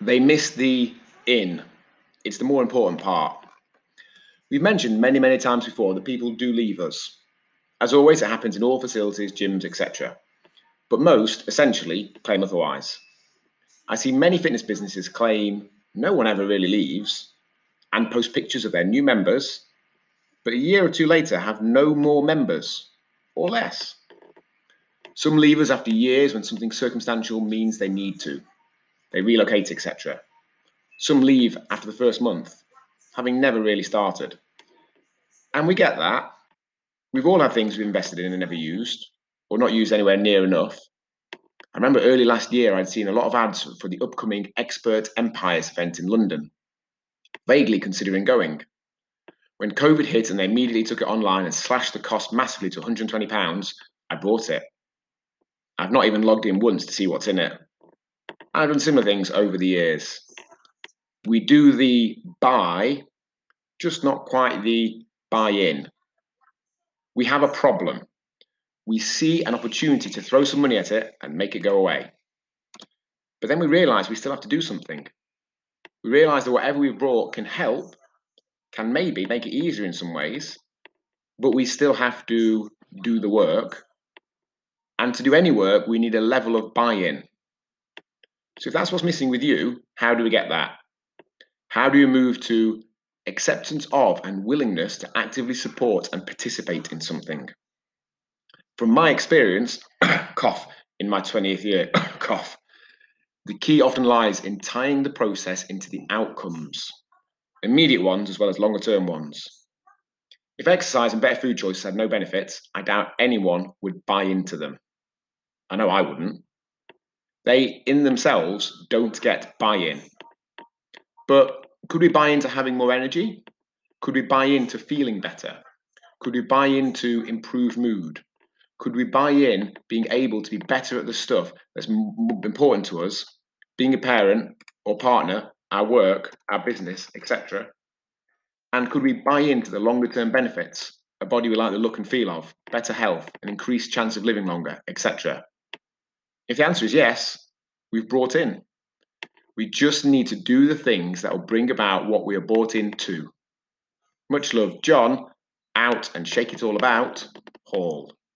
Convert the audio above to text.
They miss the in. It's the more important part. We've mentioned many, many times before that people do leave us. As always, it happens in all facilities, gyms, etc. But most, essentially, claim otherwise. I see many fitness businesses claim no one ever really leaves and post pictures of their new members, but a year or two later have no more members or less. Some leave us after years when something circumstantial means they need to. They relocate, etc. Some leave after the first month, having never really started. And we get that. We've all had things we've invested in and never used, or not used anywhere near enough. I remember early last year I'd seen a lot of ads for the upcoming Expert Empires event in London, vaguely considering going. When COVID hit and they immediately took it online and slashed the cost massively to £120, I bought it. I've not even logged in once to see what's in it. I've done similar things over the years. We do the buy, just not quite the buy in. We have a problem. We see an opportunity to throw some money at it and make it go away. But then we realize we still have to do something. We realize that whatever we've brought can help, can maybe make it easier in some ways, but we still have to do the work and to do any work, we need a level of buy in. So, if that's what's missing with you, how do we get that? How do you move to acceptance of and willingness to actively support and participate in something? From my experience, cough, in my 20th year, cough, the key often lies in tying the process into the outcomes, immediate ones as well as longer term ones. If exercise and better food choices had no benefits, I doubt anyone would buy into them. I know I wouldn't. They, in themselves, don't get buy in. But could we buy into having more energy? Could we buy into feeling better? Could we buy into improved mood? Could we buy in being able to be better at the stuff that's important to us, being a parent or partner, our work, our business, etc.? And could we buy into the longer term benefits, a body we like the look and feel of, better health, an increased chance of living longer, etc.? If the answer is yes, we've brought in. We just need to do the things that will bring about what we are brought into. Much love, John. Out and shake it all about, Hall.